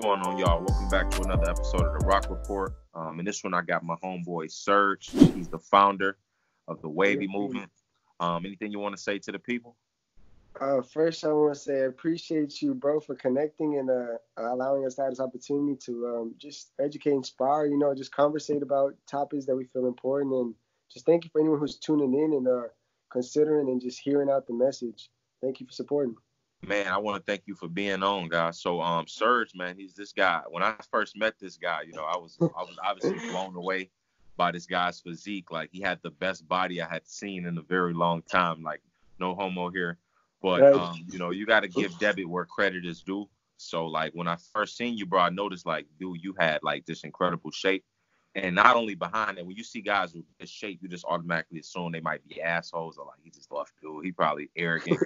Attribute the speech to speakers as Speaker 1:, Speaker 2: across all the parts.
Speaker 1: going on, y'all? Welcome back to another episode of the Rock Report. Um, in this one, I got my homeboy Serge. He's the founder of the Wavy Movement. Um, anything you want to say to the people?
Speaker 2: Uh, first, I want to say I appreciate you, bro, for connecting and uh, allowing us to have this opportunity to um, just educate, inspire, you know, just conversate about topics that we feel important. And just thank you for anyone who's tuning in and uh, considering and just hearing out the message. Thank you for supporting.
Speaker 1: Man, I want to thank you for being on, guys. So, um, Serge, man, he's this guy. When I first met this guy, you know, I was I was obviously blown away by this guy's physique. Like he had the best body I had seen in a very long time. Like no homo here, but right. um, you know, you got to give debit where credit is due. So like when I first seen you, bro, I noticed like, dude, you had like this incredible shape. And not only behind that, when you see guys with this shape, you just automatically assume they might be assholes or like he just lost dude. He probably arrogant.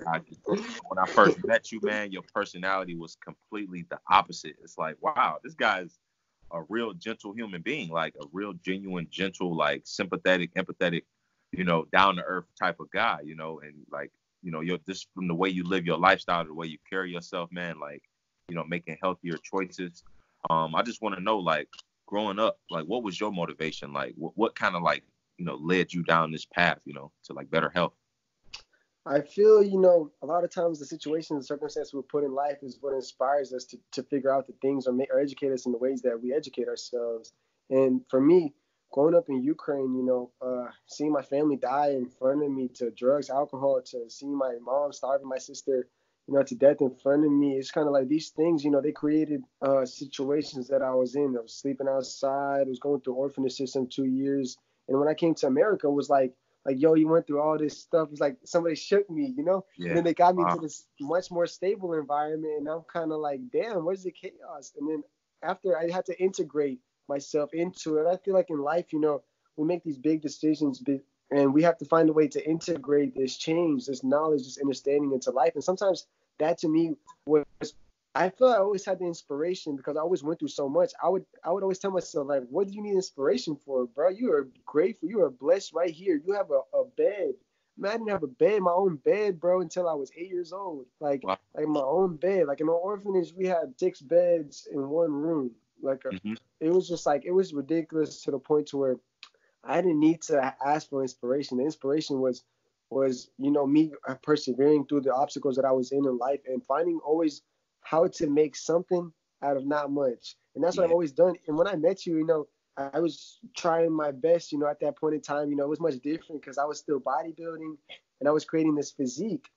Speaker 1: when I first met you, man, your personality was completely the opposite. It's like, wow, this guy's a real gentle human being, like a real genuine, gentle, like sympathetic, empathetic, you know, down to earth type of guy, you know, and like, you know, you're just from the way you live your lifestyle, the way you carry yourself, man, like, you know, making healthier choices. Um, I just want to know, like, growing up, like what was your motivation? Like what, what kind of like, you know, led you down this path, you know, to like better health?
Speaker 2: I feel, you know, a lot of times the situations and circumstances we're put in life is what inspires us to, to figure out the things or, make, or educate us in the ways that we educate ourselves. And for me, growing up in Ukraine, you know, uh, seeing my family die in front of me to drugs, alcohol, to seeing my mom starving my sister, you know, to death in front of me. It's kind of like these things, you know, they created uh, situations that I was in. I was sleeping outside. I was going through orphanage system two years. And when I came to America, it was like, like, yo, you went through all this stuff. It's like somebody shook me, you know? Yeah. And then they got me wow. to this much more stable environment. And I'm kind of like, damn, where's the chaos? And then after I had to integrate myself into it, I feel like in life, you know, we make these big decisions, and we have to find a way to integrate this change, this knowledge, this understanding into life. And sometimes that to me was I feel I always had the inspiration because I always went through so much. I would I would always tell myself like, what do you need inspiration for, bro? You are grateful. You are blessed right here. You have a, a bed. Man, I didn't have a bed, my own bed, bro, until I was eight years old. Like wow. like my own bed. Like in an orphanage, we had six beds in one room. Like a, mm-hmm. it was just like it was ridiculous to the point to where I didn't need to ask for inspiration. The inspiration was was you know me persevering through the obstacles that I was in in life and finding always how to make something out of not much. And that's what yeah. I've always done. And when I met you, you know, I was trying my best, you know, at that point in time, you know, it was much different because I was still bodybuilding and I was creating this physique.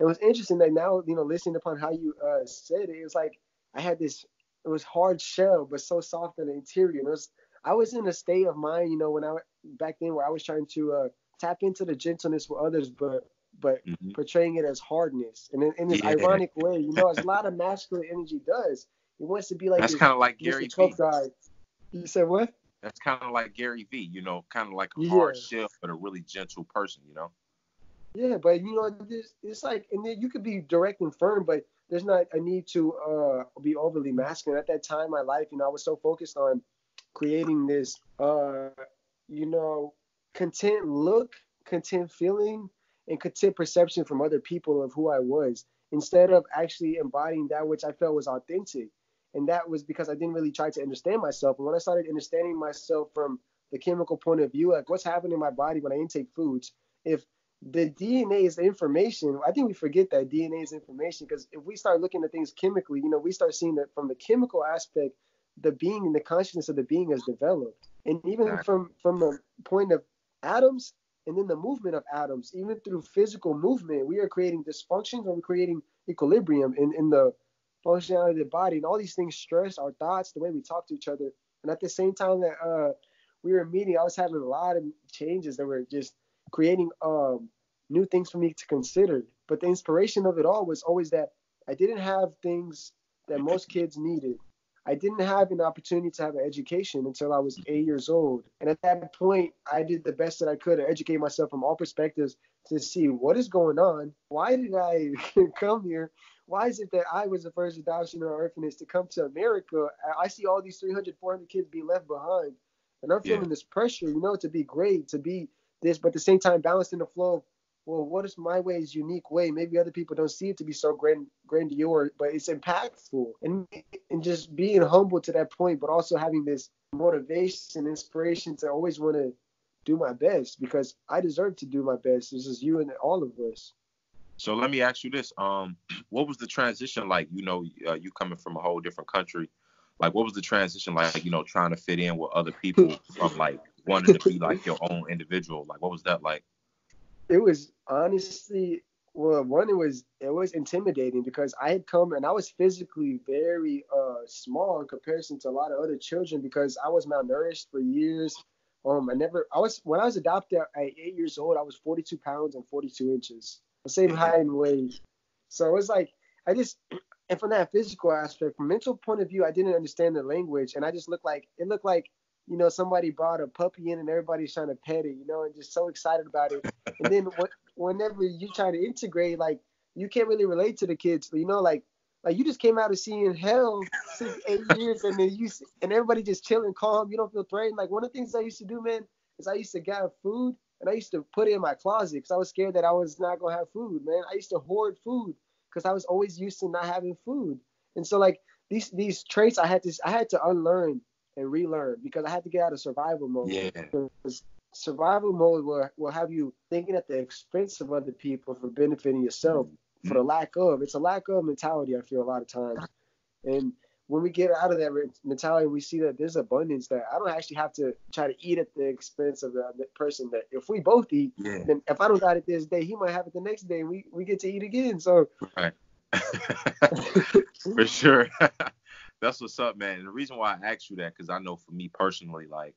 Speaker 2: It was interesting that now, you know, listening upon how you uh, said it, it was like I had this, it was hard shell, but so soft in the interior. And it was, I was in a state of mind, you know, when I back then where I was trying to uh, tap into the gentleness with others, but but mm-hmm. portraying it as hardness and in, in this yeah. ironic way, you know, as a lot of masculine energy does. It wants to be like
Speaker 1: that's kind of like Gary
Speaker 2: Vee. Guy. You said what?
Speaker 1: That's kind of like Gary Vee, you know, kind of like a yeah. hard shell but a really gentle person, you know.
Speaker 2: Yeah, but you know, it's, it's like, and then you could be direct and firm, but there's not a need to uh, be overly masculine. At that time in my life, you know, I was so focused on creating this, uh, you know, content look, content feeling, and content perception from other people of who I was instead of actually embodying that which I felt was authentic. And that was because I didn't really try to understand myself. And when I started understanding myself from the chemical point of view, like what's happening in my body when I intake foods, if the DNA is information, I think we forget that DNA is information because if we start looking at things chemically, you know, we start seeing that from the chemical aspect, the being and the consciousness of the being is developed. And even from from a point of atoms and then the movement of atoms, even through physical movement, we are creating dysfunctions or we're creating equilibrium in, in the functionality of the body. And all these things stress our thoughts, the way we talk to each other. And at the same time that uh, we were meeting, I was having a lot of changes that were just creating um, new things for me to consider. But the inspiration of it all was always that I didn't have things that most kids needed. I didn't have an opportunity to have an education until I was eight years old. And at that point, I did the best that I could to educate myself from all perspectives to see what is going on. Why did I come here? Why is it that I was the first adoption or orphanage to come to America? I see all these 300, 400 kids being left behind. And I'm feeling yeah. this pressure, you know, to be great, to be this, but at the same time, balancing the flow of well, what is my way's unique way? Maybe other people don't see it to be so grand, grandiose, but it's impactful. And and just being humble to that point, but also having this motivation, inspiration to always want to do my best because I deserve to do my best. This is you and all of us.
Speaker 1: So let me ask you this: um, what was the transition like? You know, uh, you coming from a whole different country. Like, what was the transition like? You know, trying to fit in with other people from like wanting to be like your own individual. Like, what was that like?
Speaker 2: It was honestly, well, one it was it was intimidating because I had come and I was physically very uh small in comparison to a lot of other children because I was malnourished for years. Um, I never, I was when I was adopted at eight years old, I was 42 pounds and 42 inches the same height and weight. So it was like I just and from that physical aspect, from mental point of view, I didn't understand the language, and I just looked like it looked like you know somebody brought a puppy in and everybody's trying to pet it, you know, and just so excited about it. And then what, whenever you try to integrate, like you can't really relate to the kids, you know, like like you just came out of seeing hell six eight years, and then you and everybody just chilling, calm. You don't feel threatened. Like one of the things I used to do, man, is I used to gather food and I used to put it in my closet because I was scared that I was not gonna have food, man. I used to hoard food because I was always used to not having food, and so like these these traits I had to I had to unlearn and relearn because I had to get out of survival mode.
Speaker 1: Yeah.
Speaker 2: Survival mode will will have you thinking at the expense of other people for benefiting yourself mm-hmm. for the lack of. It's a lack of mentality I feel a lot of times, and when we get out of that mentality, we see that there's abundance that I don't actually have to try to eat at the expense of the, the person that if we both eat, yeah. then if I don't got it this day, he might have it the next day we, we get to eat again. So
Speaker 1: right. for sure. That's what's up, man. And the reason why I asked you that, because I know for me personally, like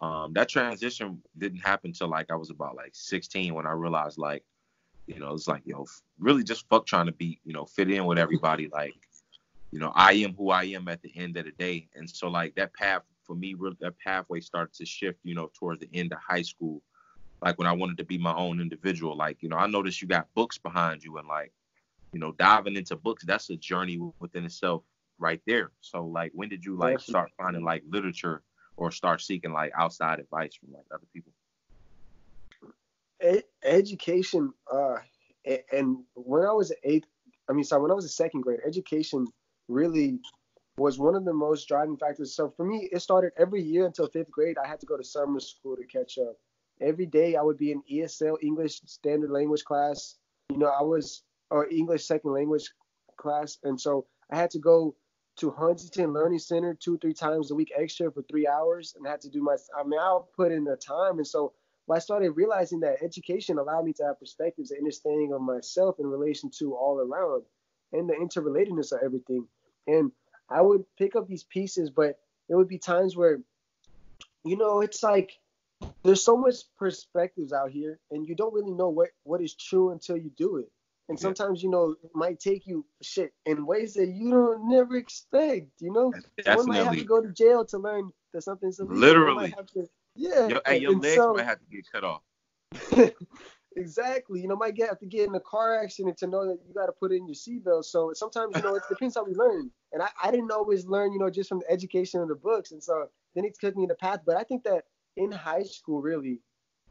Speaker 1: um, that transition didn't happen till like I was about like 16 when I realized like, you know, it's like, yo, really just fuck trying to be, you know, fit in with everybody. Like, you know, I am who I am at the end of the day. And so like that path for me, that pathway started to shift, you know, towards the end of high school. Like when I wanted to be my own individual, like, you know, I noticed you got books behind you and like, you know, diving into books, that's a journey within itself right there. So like when did you like start finding like literature or start seeking like outside advice from like other people?
Speaker 2: education, uh, and when I was eighth, I mean, sorry, when I was a second grade, education really was one of the most driving factors. So for me, it started every year until fifth grade. I had to go to summer school to catch up. Every day I would be in ESL English standard language class. You know, I was or English second language class, and so I had to go to Huntington Learning Center two three times a week extra for three hours, and I had to do my. I mean, I'll put in the time, and so I started realizing that education allowed me to have perspectives and understanding of myself in relation to all around and the interrelatedness of everything. And I would pick up these pieces, but there would be times where, you know, it's like there's so much perspectives out here, and you don't really know what what is true until you do it. And sometimes, you know, it might take you shit in ways that you don't never expect. You know, Definitely. one might have to go to jail to learn that something's illegal.
Speaker 1: Literally.
Speaker 2: To, yeah.
Speaker 1: Your, and your and legs so, might have to get cut off.
Speaker 2: Exactly. You know, might get have to get in a car accident to know that you got to put in your seatbelt. So sometimes, you know, it depends how we learn. And I, I didn't always learn, you know, just from the education of the books. And so then it took me in the path. But I think that in high school, really,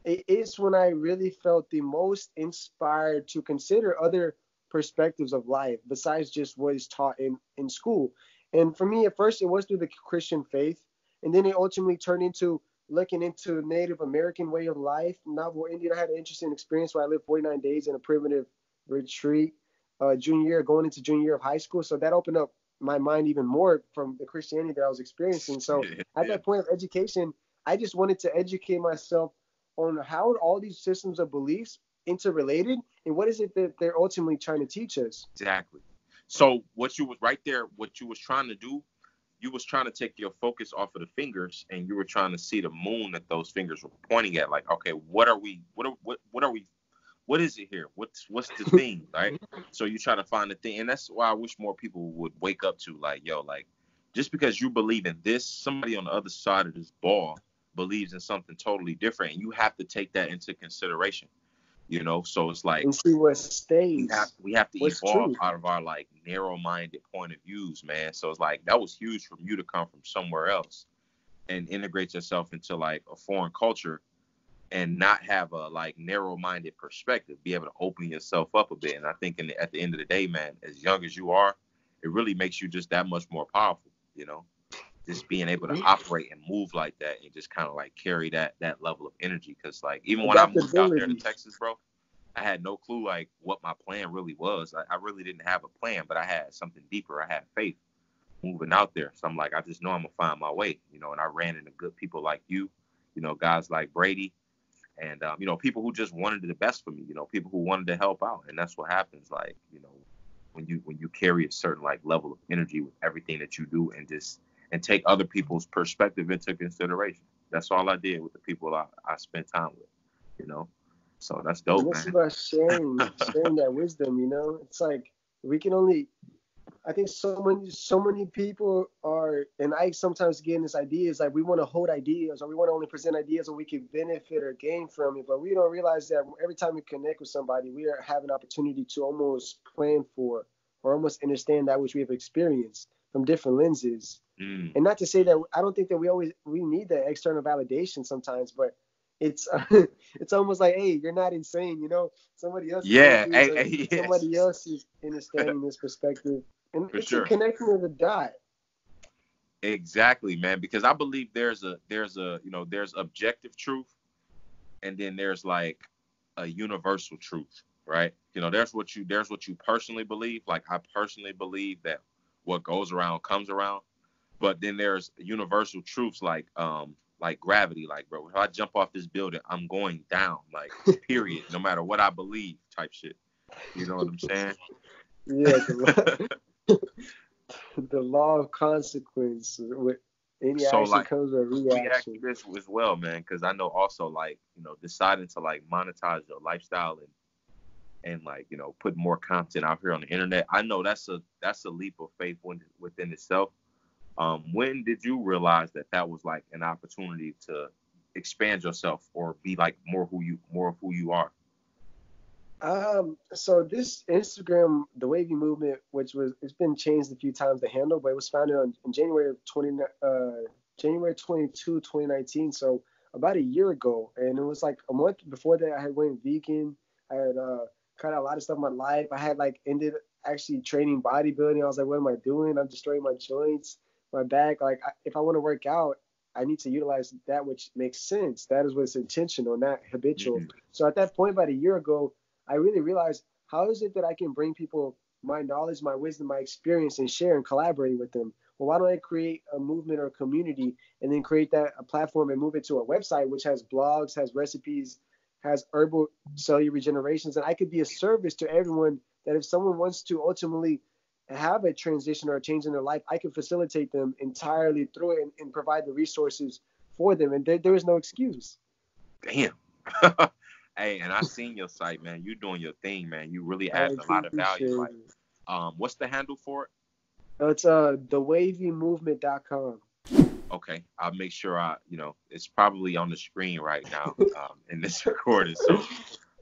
Speaker 2: it is when I really felt the most inspired to consider other perspectives of life besides just what is taught in, in school. And for me, at first, it was through the Christian faith. And then it ultimately turned into looking into Native American way of life. Navajo Indian, I had an interesting experience where I lived 49 days in a primitive retreat, uh, junior year, going into junior year of high school. So that opened up my mind even more from the Christianity that I was experiencing. So at that point of education, I just wanted to educate myself on how all these systems of beliefs interrelated and what is it that they're ultimately trying to teach us.
Speaker 1: Exactly. So what you was right there, what you was trying to do you was trying to take your focus off of the fingers and you were trying to see the moon that those fingers were pointing at like okay what are we what are what, what are we what is it here what's what's the thing right so you try to find the thing and that's why i wish more people would wake up to like yo like just because you believe in this somebody on the other side of this ball believes in something totally different and you have to take that into consideration you know so it's like
Speaker 2: see what stays
Speaker 1: we have, we have to What's evolve true? out of our like narrow-minded point of views man so it's like that was huge from you to come from somewhere else and integrate yourself into like a foreign culture and not have a like narrow-minded perspective. Be able to open yourself up a bit. And I think in the, at the end of the day, man, as young as you are, it really makes you just that much more powerful. You know, just being able to operate and move like that and just kind of like carry that that level of energy. Because like even when I moved out there to Texas, bro, I had no clue like what my plan really was. I, I really didn't have a plan, but I had something deeper. I had faith moving out there. So I'm like, I just know I'm gonna find my way, you know. And I ran into good people like you, you know, guys like Brady, and um, you know, people who just wanted the best for me, you know, people who wanted to help out, and that's what happens. Like, you know, when you when you carry a certain like level of energy with everything that you do, and just and take other people's perspective into consideration. That's all I did with the people I, I spent time with, you know. So that's dope,
Speaker 2: man. about sharing, sharing that wisdom. You know, it's like we can only. I think so many, so many people are, and I sometimes get in this idea is like we want to hold ideas or we want to only present ideas or we can benefit or gain from it, but we don't realize that every time we connect with somebody, we are having an opportunity to almost plan for or almost understand that which we have experienced from different lenses. Mm. And not to say that I don't think that we always we need that external validation sometimes, but it's uh, it's almost like, hey, you're not insane, you know. Somebody else,
Speaker 1: yeah, hey,
Speaker 2: hey, somebody yes. else is understanding this perspective, and For it's sure. connecting to the dot.
Speaker 1: Exactly, man. Because I believe there's a there's a you know there's objective truth, and then there's like a universal truth, right? You know, there's what you there's what you personally believe. Like I personally believe that what goes around comes around. But then there's universal truths like um like gravity, like bro, if I jump off this building, I'm going down, like period, no matter what I believe, type shit. You know what I'm saying?
Speaker 2: Yeah, the law, the law of consequence. With any so, action like, comes a reaction.
Speaker 1: this as well, man, because I know also like you know deciding to like monetize your lifestyle and and like you know put more content out here on the internet. I know that's a that's a leap of faith within itself. Um, when did you realize that that was like an opportunity to expand yourself or be like more who you more of who you are?
Speaker 2: Um, so this Instagram, the Wavy Movement, which was it's been changed a few times the handle, but it was founded on in January of 20 uh January 22, 2019. So about a year ago, and it was like a month before that I had went vegan. I had uh cut out a lot of stuff in my life. I had like ended actually training bodybuilding. I was like, what am I doing? I'm destroying my joints, my back. Like, I, if I want to work out, I need to utilize that which makes sense. That is what's intentional, not habitual. Mm-hmm. So at that point, about a year ago, I really realized how is it that I can bring people my knowledge, my wisdom, my experience, and share and collaborate with them. Well, why don't I create a movement or a community and then create that a platform and move it to a website which has blogs, has recipes, has herbal cellular regenerations, and I could be a service to everyone. That if someone wants to ultimately have a transition or a change in their life, I can facilitate them entirely through it and, and provide the resources for them. And there, there is no excuse.
Speaker 1: Damn. hey, and I've seen your site, man. You're doing your thing, man. You really add a lot of value. Like, um, what's the handle for it?
Speaker 2: It's uh thewavymovement.com
Speaker 1: okay, I'll make sure I, you know, it's probably on the screen right now um, in this recording. So,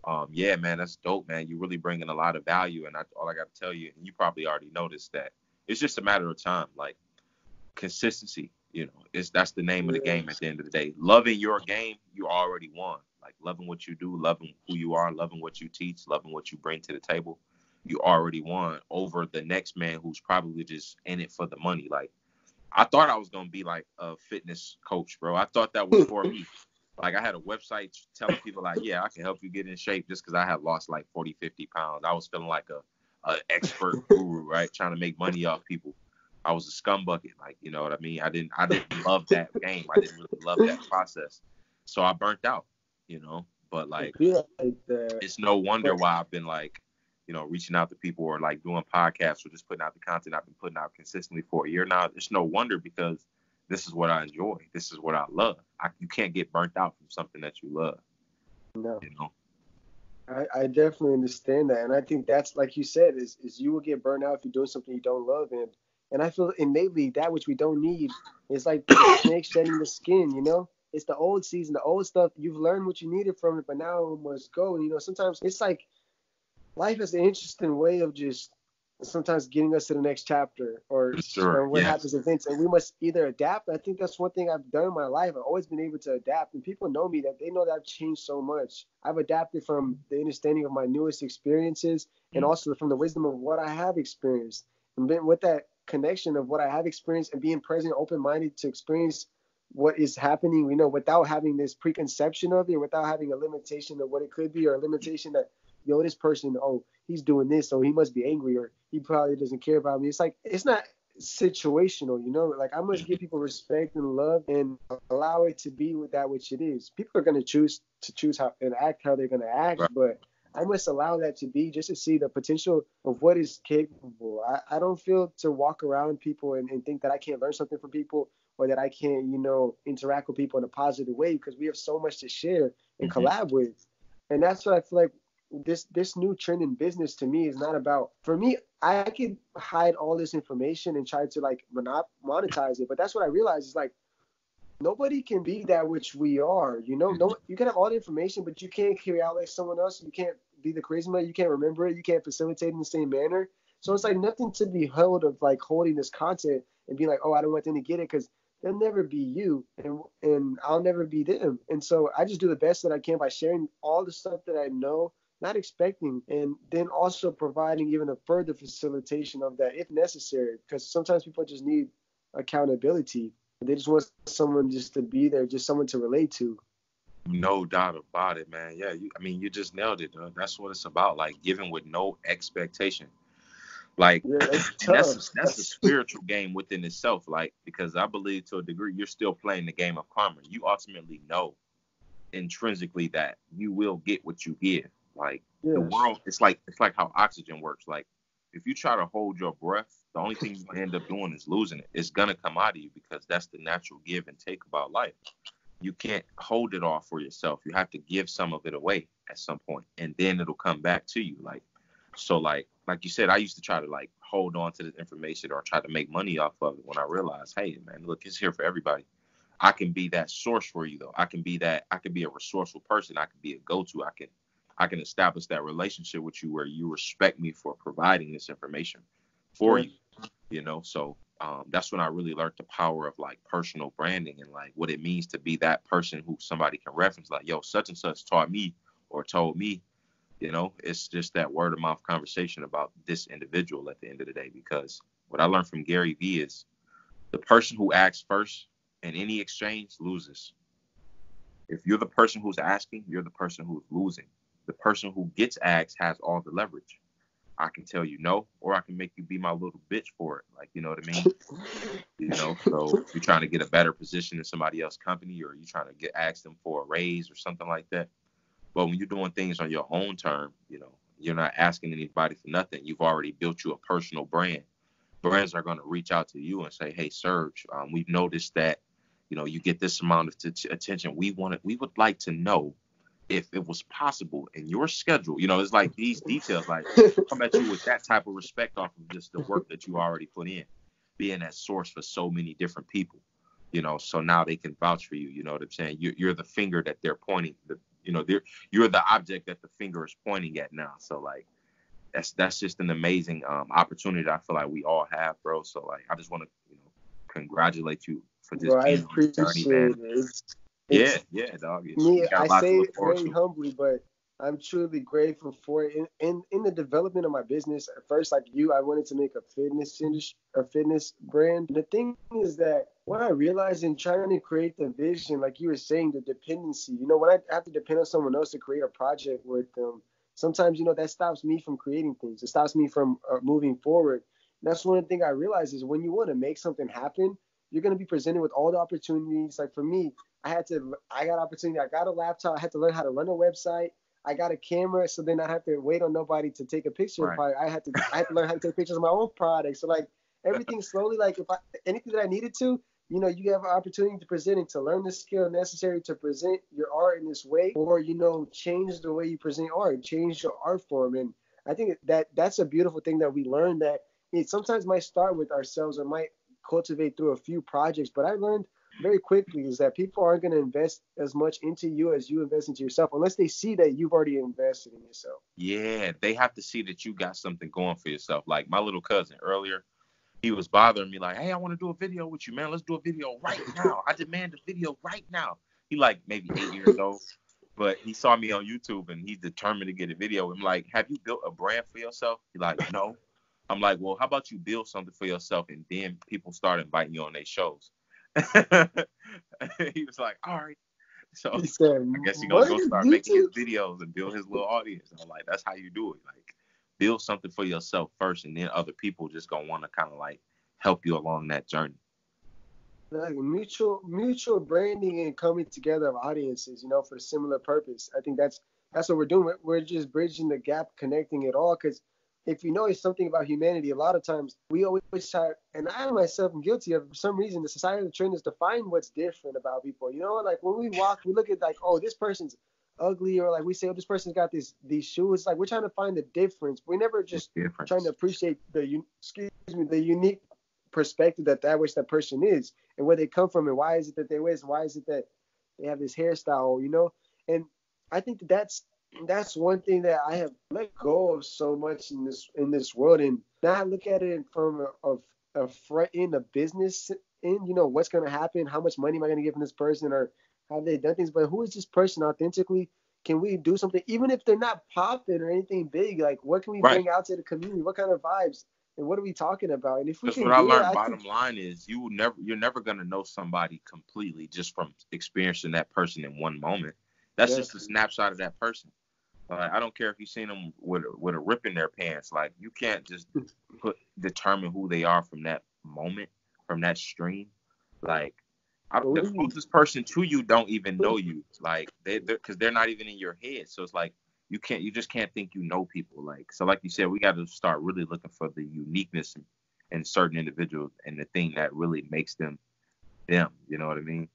Speaker 1: um, yeah, man, that's dope, man. You're really bringing a lot of value, and I, all I got to tell you, and you probably already noticed that it's just a matter of time, like consistency. You know, it's that's the name of the game at the end of the day. Loving your game, you already won. Like loving what you do, loving who you are, loving what you teach, loving what you bring to the table, you already won over the next man who's probably just in it for the money. Like I thought I was gonna be like a fitness coach, bro. I thought that was for me. Like I had a website telling people like, yeah, I can help you get in shape just because I had lost like 40, 50 pounds. I was feeling like a, a expert guru, right? Trying to make money off people. I was a scumbucket, like you know what I mean. I didn't I didn't love that game. I didn't really love that process. So I burnt out, you know. But like, it's no wonder why I've been like you know, reaching out to people or like doing podcasts or just putting out the content I've been putting out consistently for a year now. It's no wonder because this is what I enjoy. This is what I love. I, you can't get burnt out from something that you love.
Speaker 2: No. You know. I, I definitely understand that, and I think that's like you said is is you will get burnt out if you're doing something you don't love, and and I feel innately that which we don't need is like the snake shedding the skin. You know, it's the old season, the old stuff. You've learned what you needed from it, but now it must go. And you know, sometimes it's like life is an interesting way of just sometimes getting us to the next chapter or,
Speaker 1: sure,
Speaker 2: or what happens events and we must either adapt. I think that's one thing i've done in my life. I've always been able to adapt. And people know me that they know that i've changed so much. I've adapted from the understanding of my newest experiences and
Speaker 1: Mm.
Speaker 2: also from the wisdom of what i have experienced. And then with that connection of what i have experienced and being present open-minded to experience what is happening you know without having this preconception of it without having a limitation of what it could be or a limitation that yo this person oh he's doing this so he must be angry or he probably doesn't care about me. It's like it's not situational you know? Like i must give people respect and love and allow it to be with that which it is. People are going to choose to choose how and act how they're going to act
Speaker 1: Right.
Speaker 2: but i must allow that to be just to see the potential of what is capable. I, I don't feel to walk around people and, and think that i can't learn something from people or that i can't you know interact with people in a positive way because we have so much to share and
Speaker 1: Mhm.
Speaker 2: collab with. And that's what i feel like this this new trend in business to me is not about for me i could hide all this information and try to like monetize it but that's what i realized is like nobody can be that which we are you know? No you can have all the information but you can't carry out like someone else. You can't be the charisma. You can't remember it. You can't facilitate in the same manner. So it's like nothing to be held of like holding this content and being like oh i don't want them to get it because they'll never be you and and i'll never be them. And so i just do the best that i can by sharing all the stuff that i know not expecting and then also providing even a further facilitation of that if necessary because sometimes people just need accountability they just want someone just to be there just someone to relate to
Speaker 1: No doubt about it, man. Yeah, you, I mean, you just nailed it. That's what it's about. Like giving with no expectation. Like
Speaker 2: yeah,
Speaker 1: that's a, that's a spiritual game within itself. Like because I believe to a degree you're still playing the game of karma. You ultimately know intrinsically that you will get what you give. Like the world, it's like it's like how oxygen works. Like if you try to hold your breath, the only thing you end up doing is losing it. It's gonna come out of you because that's the natural give and take about life. You can't hold it all for yourself. You have to give some of it away at some point, and then it'll come back to you. Like so, like like you said, I used to try to like hold on to this information or try to make money off of it when I realized, hey man, look, it's here for everybody. I can be that source for you though. I can be that. I can be a resourceful person. I can be a go-to. I can I can establish that relationship with you where you respect me for providing this information for you. You know, so um, that's when I really learned the power of like personal branding and like what it means to be that person who somebody can reference. Like, yo, such and such taught me or told me. You know, it's just that word of mouth conversation about this individual at the end of the day. Because what I learned from Gary Vee is the person who asks first in any exchange loses. If you're the person who's asking, you're the person who's losing. The person who gets asked has all the leverage. I can tell you no, or I can make you be my little bitch for it. Like, you know what I mean? You know, so if you're trying to get a better position in somebody else's company, or you're trying to get ask them for a raise or something like that. But when you're doing things on your own term, you know, you're not asking anybody for nothing. You've already built you a personal brand. Brands are going to reach out to you and say, "Hey, Serge, um, we've noticed that, you know, you get this amount of t- attention. We want to, we would like to know if it was possible in your schedule. You know, it's like these details, like come at you with that type of respect off of just the work that you already put in, being that source for so many different people. You know, so now they can vouch for you. You know what I'm saying? You're, you're the finger that they're pointing. The, you know, they're you're the object that the finger is pointing at now. So like, that's that's just an amazing um, opportunity. That I feel like we all have, bro. So like, I just want to you know congratulate you for just
Speaker 2: Bro, I
Speaker 1: being on this journey, man.
Speaker 2: it. It's,
Speaker 1: Yeah, yeah, dog. It's,
Speaker 2: me,
Speaker 1: you got a
Speaker 2: I say it very
Speaker 1: to.
Speaker 2: humbly, but I'm truly grateful for it. In, in in the development of my business, at first, like you, I wanted to make a fitness industry, a fitness brand. The thing is that what I realized in trying to create the vision, like you were saying, the dependency. You know, when I have to depend on someone else to create a project with them, sometimes you know that stops me from creating things. It stops me from uh, moving forward. And that's one thing I realized is when you want to make something happen, you're going to be presented with all the opportunities. Like for me, I had to, I got opportunity. I got a laptop. I had to learn how to run a website. I got a camera, so then I have to wait on nobody to take a picture.
Speaker 1: Right.
Speaker 2: Right. I had to, I had to learn how to take pictures of my own product. So like everything slowly, like if I anything that I needed to, you know, you have an opportunity to present it, to learn the skill necessary to present your art in this way, or you know, change the way you present art, change your art form. And I think that that's a beautiful thing that we learned that it sometimes might start with ourselves or might cultivate through a few projects. But I learned very quickly is that people aren't going to invest as much into you as you invest into yourself unless they see that you've already invested in yourself.
Speaker 1: Yeah, they have to see that you got something going for yourself. Like my little cousin earlier, he was bothering me like, "Hey, I want to do a video with you, man. Let's do a video right now. I demand a video right now." He like maybe eight years old, but he saw me on YouTube and he's determined to get a video. I'm like, "Have you built a brand for yourself?" He's like, "No." I'm like, "Well, how about you build something for yourself and then people start inviting you on their shows." he was like, "All right." So he said, I guess he's gonna go start making his videos and build his little audience. I'm like, that's how you do it. Like build something for yourself first, and then other people just gonna want to kind of like help you along that journey.
Speaker 2: Like mutual mutual branding and coming together of audiences, you know, for a similar purpose. I think that's that's what we're doing. We're just bridging the gap, connecting it all. Because if you know it's something about humanity, a lot of times we always try, and I myself am guilty of. For some reason, the societal trend is to find what's different about people. You know, like when we walk, we look at like, oh, this person's ugly or like we say, oh, this person's got these these shoes. Like we're trying to find the difference. We're never just trying to appreciate the excuse me the unique perspective that that which that person is and where they come from and why is it that they wear why is it that they have this hairstyle, you know? And I think that that's that's one thing that I have let go of so much in this in this world and not look at it from a, a, a front end a business in, you know, what's gonna happen, how much money am I gonna give this person or have they done things, but who is this person authentically? Can we do something, even if they're not popping or anything big? Like, what can we right. bring out to the community? What kind of vibes? And what are we talking about? And if we
Speaker 1: That's what I learned. It, bottom I think... line is you will never, you're never gonna know somebody completely just from experiencing that person in one moment. That's yes. just a snapshot of that person. Like, I don't care if you've seen them with with a rip in their pants. Like you can't just hmm. put determine who they are from that moment, from that stream. Like I, the closest person to you don't even know hmm. you, like they, because they're, they're not even in your head. So it's like you can't, you just can't think you know people. Like so, like you said, we got to start really looking for the uniqueness in, in certain individuals and the thing that really makes them them. You know what I mean?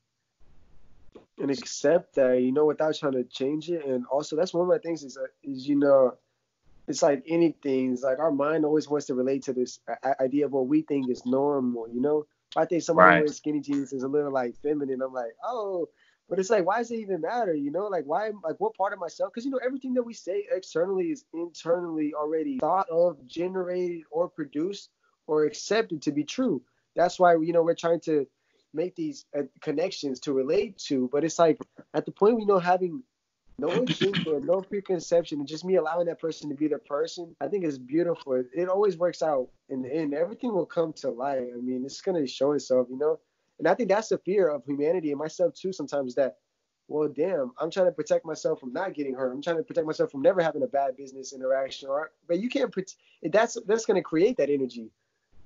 Speaker 2: And accept that, you know, without trying to change it. And also, that's one of my things is, uh, is you know, it's like anything. It's like our mind always wants to relate to this idea of what we think is normal. You know I think somebody right. wearing skinny jeans is a little like feminine. I'm like, oh, but it's like, why does it even matter? You know, like why, like what part of myself? Because you know, everything that we say externally is internally already thought of, generated, or produced or accepted to be true. That's why you know we're trying to make these uh, connections to relate to. But it's like at the point we know having no agenda, no preconception, and just me allowing that person to be the person, I think it's beautiful. It always works out in the end. Everything will come to light. I mean, it's gonna show itself, you know. And I think that's the fear of humanity and myself too. Sometimes that, well, damn, I'm trying to protect myself from not getting hurt. I'm trying to protect myself from never having a bad business interaction. Or, but you can't. Put that's that's gonna create that energy.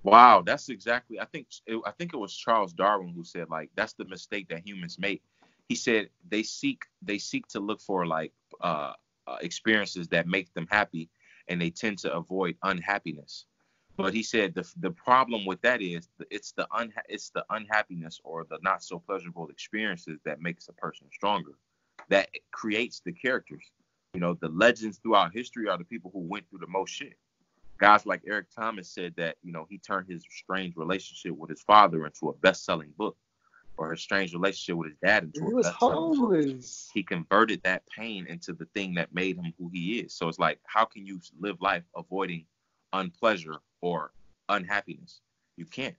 Speaker 1: Wow, that's exactly. I think it, I think it was Charles Darwin who said like that's the mistake that humans make he said they seek they seek to look for like uh, uh, experiences that make them happy, and they tend to avoid unhappiness. But he said the the problem with that is it's the unha- it's the unhappiness or the not so pleasurable experiences that makes a person stronger, that creates the characters. You know, the legends throughout history are the people who went through the most shit. Guys like Eric Thomas said that you know he turned his strange relationship with his father into a best-selling book or a strange relationship with his dad into a best.
Speaker 2: he was homeless.
Speaker 1: He converted that pain into the thing that made him who he is. So it's like, how can you live life avoiding unpleasure or unhappiness? You can't.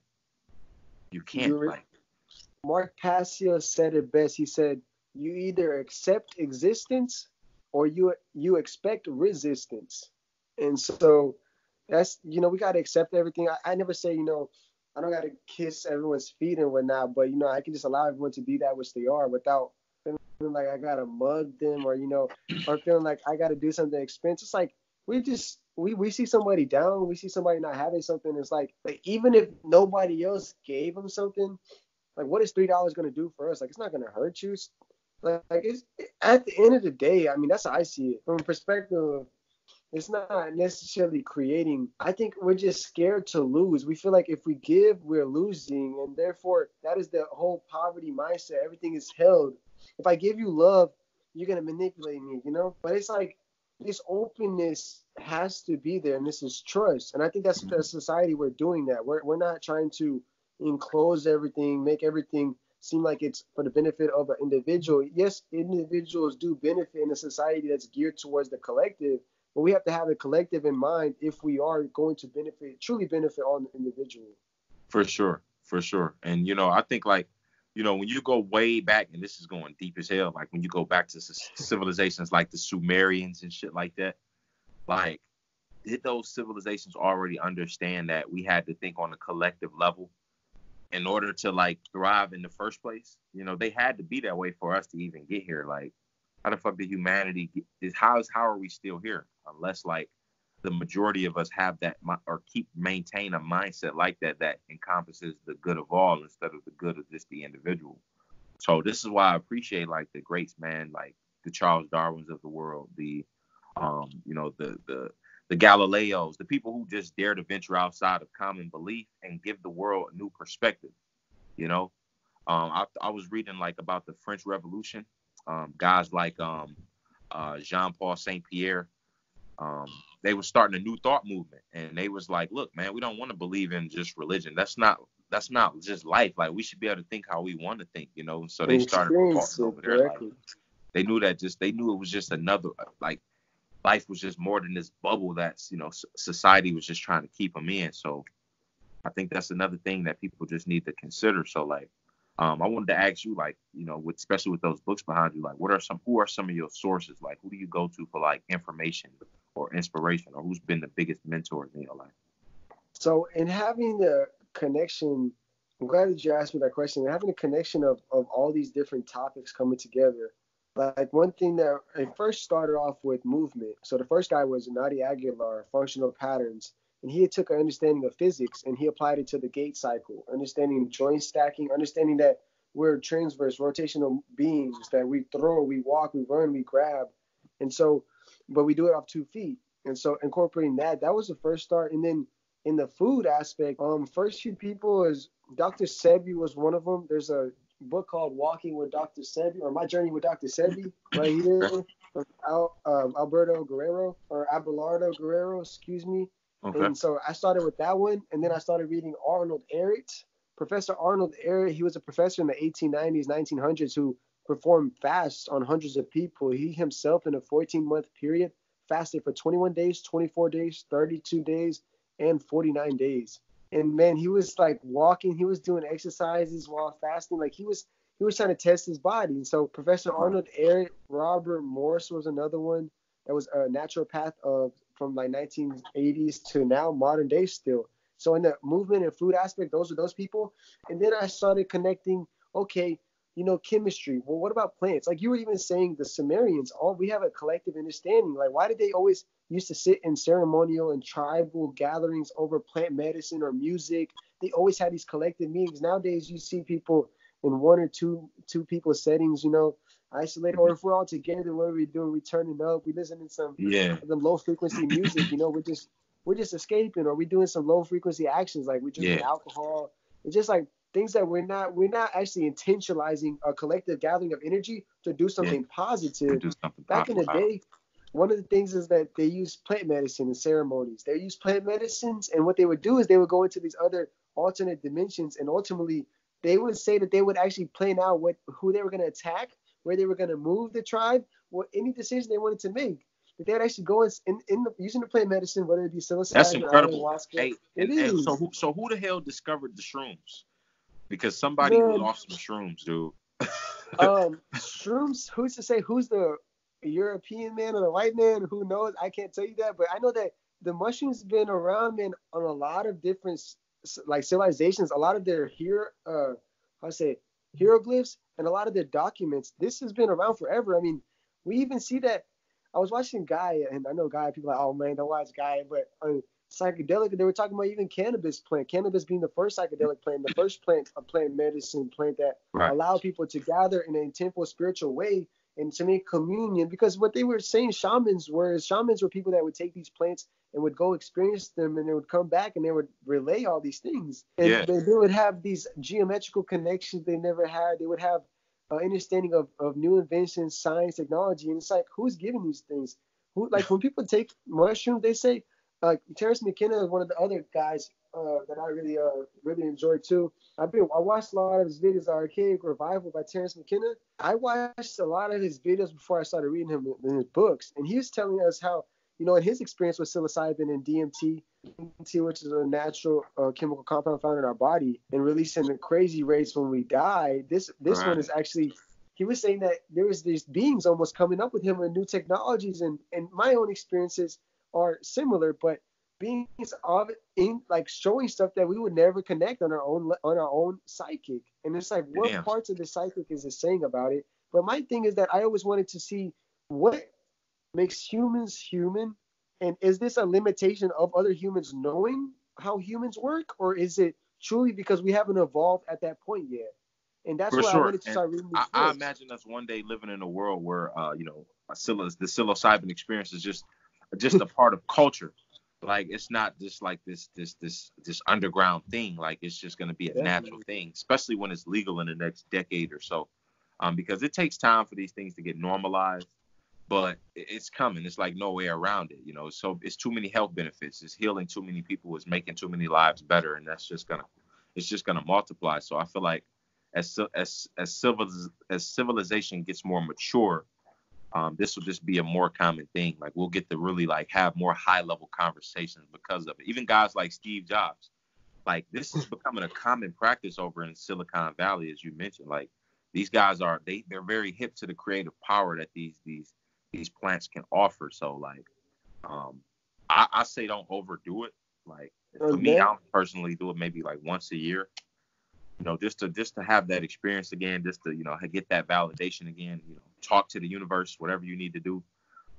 Speaker 1: You can't. Like,
Speaker 2: Mark Passio said it best. He said, "You either accept existence or you you expect resistance." And so that's you know we got to accept everything. I, I never say you know I don't gotta kiss everyone's feet and whatnot, but you know, I can just allow everyone to be that which they are without feeling like I gotta mug them or you know, or feeling like I gotta do something expensive. It's like we just we we see somebody down, we see somebody not having something. It's like like even if nobody else gave them something, like what is three dollars gonna do for us? Like it's not gonna hurt you. Like, like it's at the end of the day, I mean that's how I see it from a perspective of it's not necessarily creating. I think we're just scared to lose. We feel like if we give, we're losing, and therefore that is the whole poverty mindset. Everything is held. If I give you love, you're gonna manipulate me, you know. But it's like this openness has to be there, and this is trust. And I think that's the mm-hmm. society we're doing that. We're we're not trying to enclose everything, make everything seem like it's for the benefit of an individual. Yes, individuals do benefit in a society that's geared towards the collective, but we have to have a collective in mind if we are going to benefit, truly benefit on the individual.
Speaker 1: For sure, for sure. And you know, I think like, you know, when you go way back, and this is going deep as hell, like when you go back to civilizations like the Sumerians and shit like that, like did those civilizations already understand that we had to think on a collective level in order to like thrive in the first place? You know, they had to be that way for us to even get here. Like, how the fuck did humanity is how is how are we still here unless like the majority of us have that or keep maintain a mindset like that that encompasses the good of all instead of the good of just the individual. So this is why I appreciate like the greats, man, like the Charles Darwins of the world, the um, you know, the the the Galileos, the people who just dare to venture outside of common belief and give the world a new perspective. You know, um, I, I was reading like about the French Revolution, um, guys like um, uh, Jean Paul Saint Pierre. Um, they were starting a new thought movement, and they was like, "Look, man, we don't want to believe in just religion. That's not that's not just life. Like we should be able to think how we want to think, you know." So they started over there. They knew that just they knew it was just another like life was just more than this bubble that's you know society was just trying to keep them in. So I think that's another thing that people just need to consider. So like, um, I wanted to ask you like, you know, with especially with those books behind you, like, what are some who are some of your sources? Like, who do you go to for like information or inspiration, or who's been the biggest mentor in your life?
Speaker 2: So in having the connection, I'm glad that you asked me that question. And Having a connection of of all these different topics coming together like one thing that I first started off with movement. So the first guy was Naudi Aguilar, functional patterns, and he took an understanding of physics and he applied it to the gait cycle, understanding joint stacking, understanding that we're transverse rotational beings that we throw, we walk, we run, we grab, and so, but we do it off two feet. And so incorporating that, that was the first start. And then in the food aspect, um, first few people is Dr. Sebi was one of them. There's a book called Walking with Dr. Sebi or My Journey with Dr. Sebi right here from Al, um, Alberto Guerrero or Abelardo Guerrero, excuse me. Okay. And so I started with that one, and then I started reading Arnold Ehret. Professor Arnold Ehret, he was a professor in the 1890s, 1900s who performed fasts on hundreds of people. He himself, in a 14 month period, fasted for 21 days, 24 days, 32 days, and 49 days and man, he was like walking, he was doing exercises while fasting, like he was he was trying to test his body. And so Professor Arnold Ehret, Robert Morse was another one that was a naturopath of from like 1980s to now modern day still. So in the movement and food aspect, those are those people. And then I started connecting, okay, you know, chemistry. Well, what about plants? Like you were even saying the Sumerians, all we have a collective understanding. Like, why did they always used to sit in ceremonial and tribal gatherings over plant medicine or music? They always had these collective meetings. Nowadays you see people in one or two two people settings, you know, isolated. Or if we're all together, what are we doing? We turning up, we listening to some
Speaker 1: yeah
Speaker 2: some low frequency music, you know, we're just we're just escaping or we doing some low frequency actions like we drinking yeah. alcohol. It's just like things that we're not we're not actually intentionalizing a collective gathering of energy to do something yeah. positive. Do something Back in the day, one of the things is that they use plant medicine in ceremonies. They use plant medicines, and what they would do is they would go into these other alternate dimensions, and ultimately they would say that they would actually plan out what who they were going to attack, where they were going to move the tribe, what any decision they wanted to make. That they would actually go in, in, in the, using the plant medicine, whether it be psilocybin
Speaker 1: That's incredible. or ayahuasca. Hey, and, and so who so who the hell discovered the shrooms? because somebody Man. lost some shrooms, dude.
Speaker 2: um, shrooms. Who's to say who's the European man or the white man? Who knows? I can't tell you that, but I know that the mushrooms been around, man, on a lot of different like civilizations. A lot of their here, uh, how I say, hieroglyphs and a lot of their documents. This has been around forever. I mean, we even see that. I was watching Gaia, and I know Gaia people are like, oh man, don't watch Gaia, but uh, psychedelic. They were talking about even cannabis plant, cannabis being the first psychedelic plant, the first plant, a plant medicine plant that right. allowed people to gather in a temple spiritual way and to make communion. Because what they were saying, shamans were shamans were people that would take these plants and would go experience them, and they would come back and they would relay all these things. And yeah. they, they would have these geometrical connections they never had. They would have uh, understanding of, of new inventions, science, technology, and it's like who's giving these things? Who like when people take mushrooms, they say like Terence McKenna is one of the other guys uh, that I really uh really enjoy too. I've been I watched a lot of his videos, Archaic Revival by Terence McKenna. I watched a lot of his videos before I started reading him in his books, and he was telling us how you know in his experience with psilocybin and DMT, which is a natural uh, chemical compound found in our body, and releasing the crazy rates when we die. This this right. one is actually he was saying that there was these beings almost coming up with him with new technologies, and and my own experiences are similar, but beings of in like showing stuff that we would never connect on our own on our own psychic. And it's like what Damn. parts of the psychic is it saying about it? But my thing is that I always wanted to see what makes humans human, and is this a limitation of other humans knowing how humans work, or is it truly because we haven't evolved at that point yet? And that's
Speaker 1: For
Speaker 2: why
Speaker 1: sure.
Speaker 2: I wanted to start
Speaker 1: reading. I, I, imagine us one day living in a world where, uh, you know, the psilocybin experience is just just a part of culture. Like it's not just like this this this this underground thing. Like it's just gonna be a Definitely. natural thing, especially when it's legal in the next decade or so. Um, because it takes time for these things to get normalized, but it's coming. It's like no way around it, you know. So it's too many health benefits. It's healing too many people. It's making too many lives better, and that's just gonna it's just gonna multiply. So I feel like as as as civil as civilization gets more mature, um, this will just be a more common thing. Like we'll get to really like have more high level conversations because of it. Even guys like Steve Jobs, like this is becoming a common practice over in Silicon Valley, as you mentioned. Like these guys are they they're very hip to the creative power that these these these plants can offer. So like, um, I, I say don't overdo it. Like for okay. me, I personally do it maybe like once a year you know, just to just to have that experience again, just to you know get that validation again. You know, talk to the universe, whatever you need to do,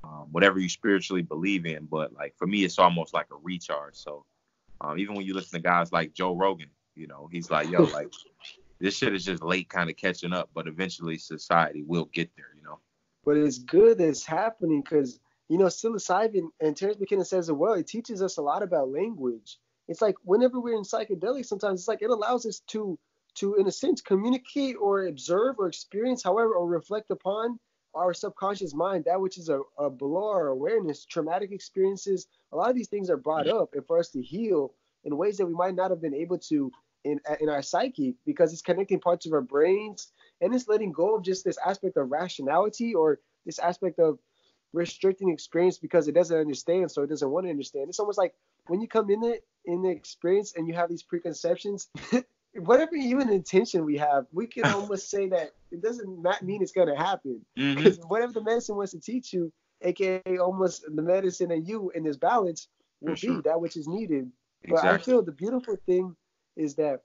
Speaker 1: um, whatever you spiritually believe in. But like for me, it's almost like a recharge. So um, even when you listen to guys like Joe Rogan, you know, he's like, yo, like this shit is just late kind of catching up, but eventually society will get there.
Speaker 2: But it's good that it's happening because you know psilocybin and Terence McKenna says it well. It teaches us a lot about language. It's like whenever we're in psychedelics, sometimes it's like it allows us to to, in a sense, communicate or observe or experience, however, or reflect upon our subconscious mind, that which is a, a below our awareness, traumatic experiences. A lot of these things are brought up and for us to heal in ways that we might not have been able to in in our psyche because it's connecting parts of our brains and it's letting go of just this aspect of rationality or this aspect of restricting experience because it doesn't understand, so it doesn't want to understand. It's almost like when you come in the in the experience and you have these preconceptions, whatever even intention we have, we can almost say that it doesn't not mean it's going to happen. Because mm-hmm. whatever the medicine wants to teach you, aka almost the medicine and you in this balance will For be sure. that which is needed. But I feel the beautiful thing is that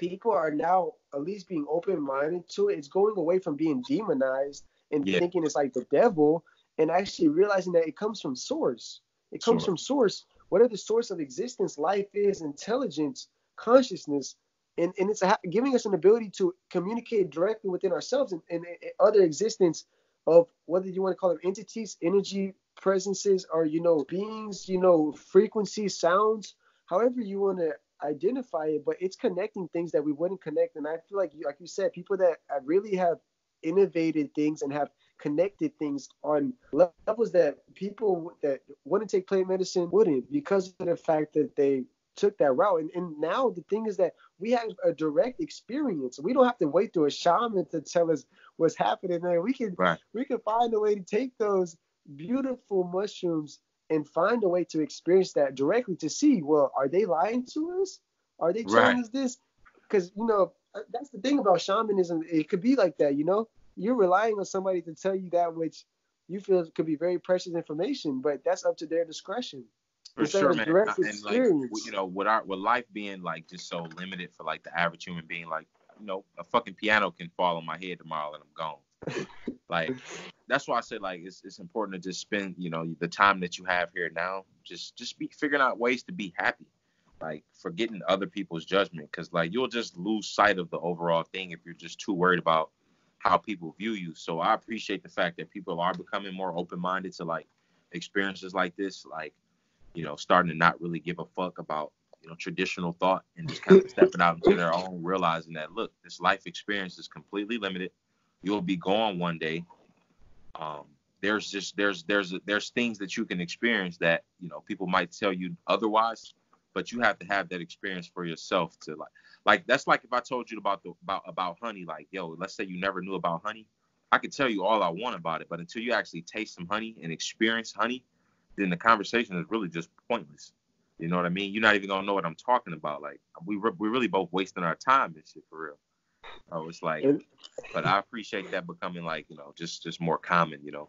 Speaker 2: people are now at least being open minded to it. It's going away from being demonized and yeah. thinking it's like the devil and actually realizing that it comes from source. It comes sure. from source. Whatever the source of existence, life is, intelligence, consciousness, and, and it's giving us an ability to communicate directly within ourselves and, and, and, other existence of whether you want to call them entities, energy presences, or you know beings, you know frequencies, sounds, however you want to identify it. But it's connecting things that we wouldn't connect, and I feel like like you said, people that really have innovated things and have connected things on levels that people that wouldn't take plant medicine wouldn't because of the fact that they took that route. And, and now the thing is that we have a direct experience. We don't have to wait to a shaman to tell us what's happening there. We can right. we can find a way to take those beautiful mushrooms and find a way to experience that directly to see, well, are they lying to us? Are they telling right. us this? Because you know uh, that's the thing about shamanism. It could be like that. You know, you're relying on somebody to tell you that which you feel could be very precious information, but that's up to their discretion.
Speaker 1: For sure, man. And like you know, with our with life being like just so limited for like the average human being, like you know, a fucking piano can fall on my head tomorrow and I'm gone. Like that's why I say like it's it's important to just spend you know the time that you have here now, just just be figuring out ways to be happy, like forgetting other people's judgment, because like you'll just lose sight of the overall thing if you're just too worried about how people view you. So I appreciate the fact that people are becoming more open minded to like experiences like this, like you know, starting to not really give a fuck about, you know, traditional thought and just kind of stepping out into their own, realizing that look, this life experience is completely limited. You'll be gone one day. Um, there's just there's there's there's things that you can experience that you know people might tell you otherwise, but you have to have that experience for yourself to like like that's like if I told you about the about about honey, like yo, let's say you never knew about honey, I could tell you all I want about it, but until you actually taste some honey and experience honey, then the conversation is really just pointless. You know what I mean? You're not even gonna know what I'm talking about. Like we re- we're really both wasting our time and shit for real. Oh, it's like, but I appreciate that becoming like you know just just more common. You know.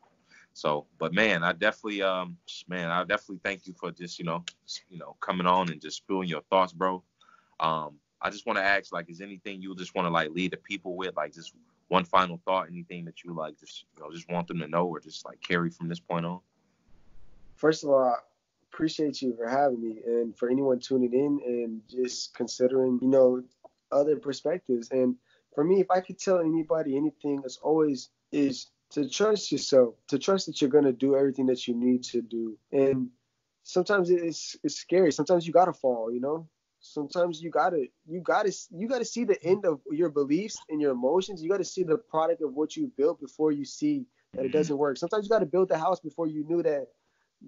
Speaker 1: So, but man, I definitely, um, man, I definitely thank you for just, you know, you know, coming on and just spilling your thoughts, bro. Um, I just want to ask, like, is anything you just want to like lead the people with, like, just one final thought, anything that you like, just, you know, just want them to know or just like carry from this point on?
Speaker 2: First of all, I appreciate you for having me and for anyone tuning in and just considering, you know, other perspectives. And for me, if I could tell anybody anything, it's always is to trust yourself, to trust that you're gonna do everything that you need to do. And sometimes it's it's scary. Sometimes you gotta fall, you know. Sometimes you gotta you gotta you gotta see the end of your beliefs and your emotions. You gotta see the product of what you built before you see that it mm-hmm. doesn't work. Sometimes you gotta build the house before you knew that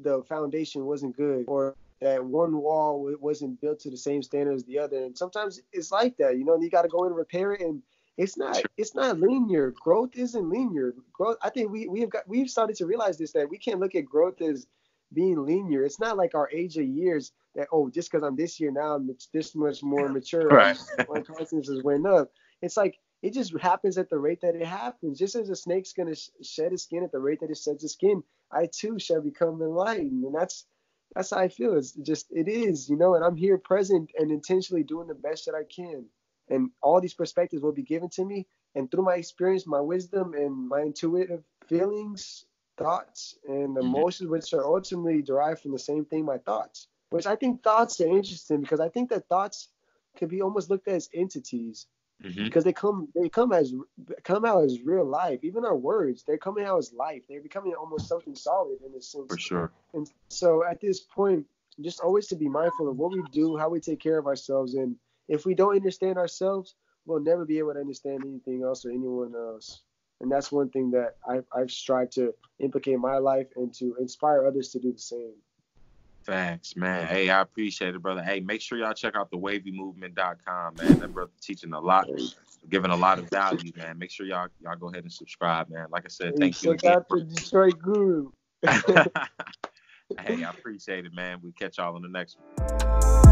Speaker 2: the foundation wasn't good or that one wall wasn't built to the same standard as the other. And sometimes it's like that, you know. And you gotta go in and repair it and it's not it's not linear. Growth isn't linear. Growth I think we we've got we've started to realize this that we can't look at growth as being linear. It's not like our age of years that oh just because I'm this year now I'm this much more mature.
Speaker 1: Right.
Speaker 2: My consciousness went up. It's like it just happens at the rate that it happens. Just as a snake's gonna sh- shed its skin at the rate that it sheds its skin, I too shall become enlightened. And that's that's how I feel. It's just it is, you know. And I'm here present and intentionally doing the best that I can and all these perspectives will be given to me and through my experience my wisdom and my intuitive feelings thoughts and mm-hmm. emotions which are ultimately derived from the same thing my thoughts which i think thoughts are interesting because i think that thoughts can be almost looked at as entities mm-hmm. because they come they come as come out as real life even our words they're coming out as life they're becoming almost something solid in a sense
Speaker 1: for sure
Speaker 2: and so at this point just always to be mindful of what we do how we take care of ourselves and if we don't understand ourselves, we'll never be able to understand anything else or anyone else. And that's one thing that I've, I've strived to implicate in my life and to inspire others to do the same.
Speaker 1: Thanks, man. Hey, I appreciate it, brother. Hey, make sure y'all check out the wavymovement.com, man. That brother teaching a lot, giving a lot of value, man. Make sure y'all y'all go ahead and subscribe, man. Like I said, thank
Speaker 2: hey, you. Check out the Detroit Guru.
Speaker 1: hey, I appreciate it, man. We catch y'all on the next one.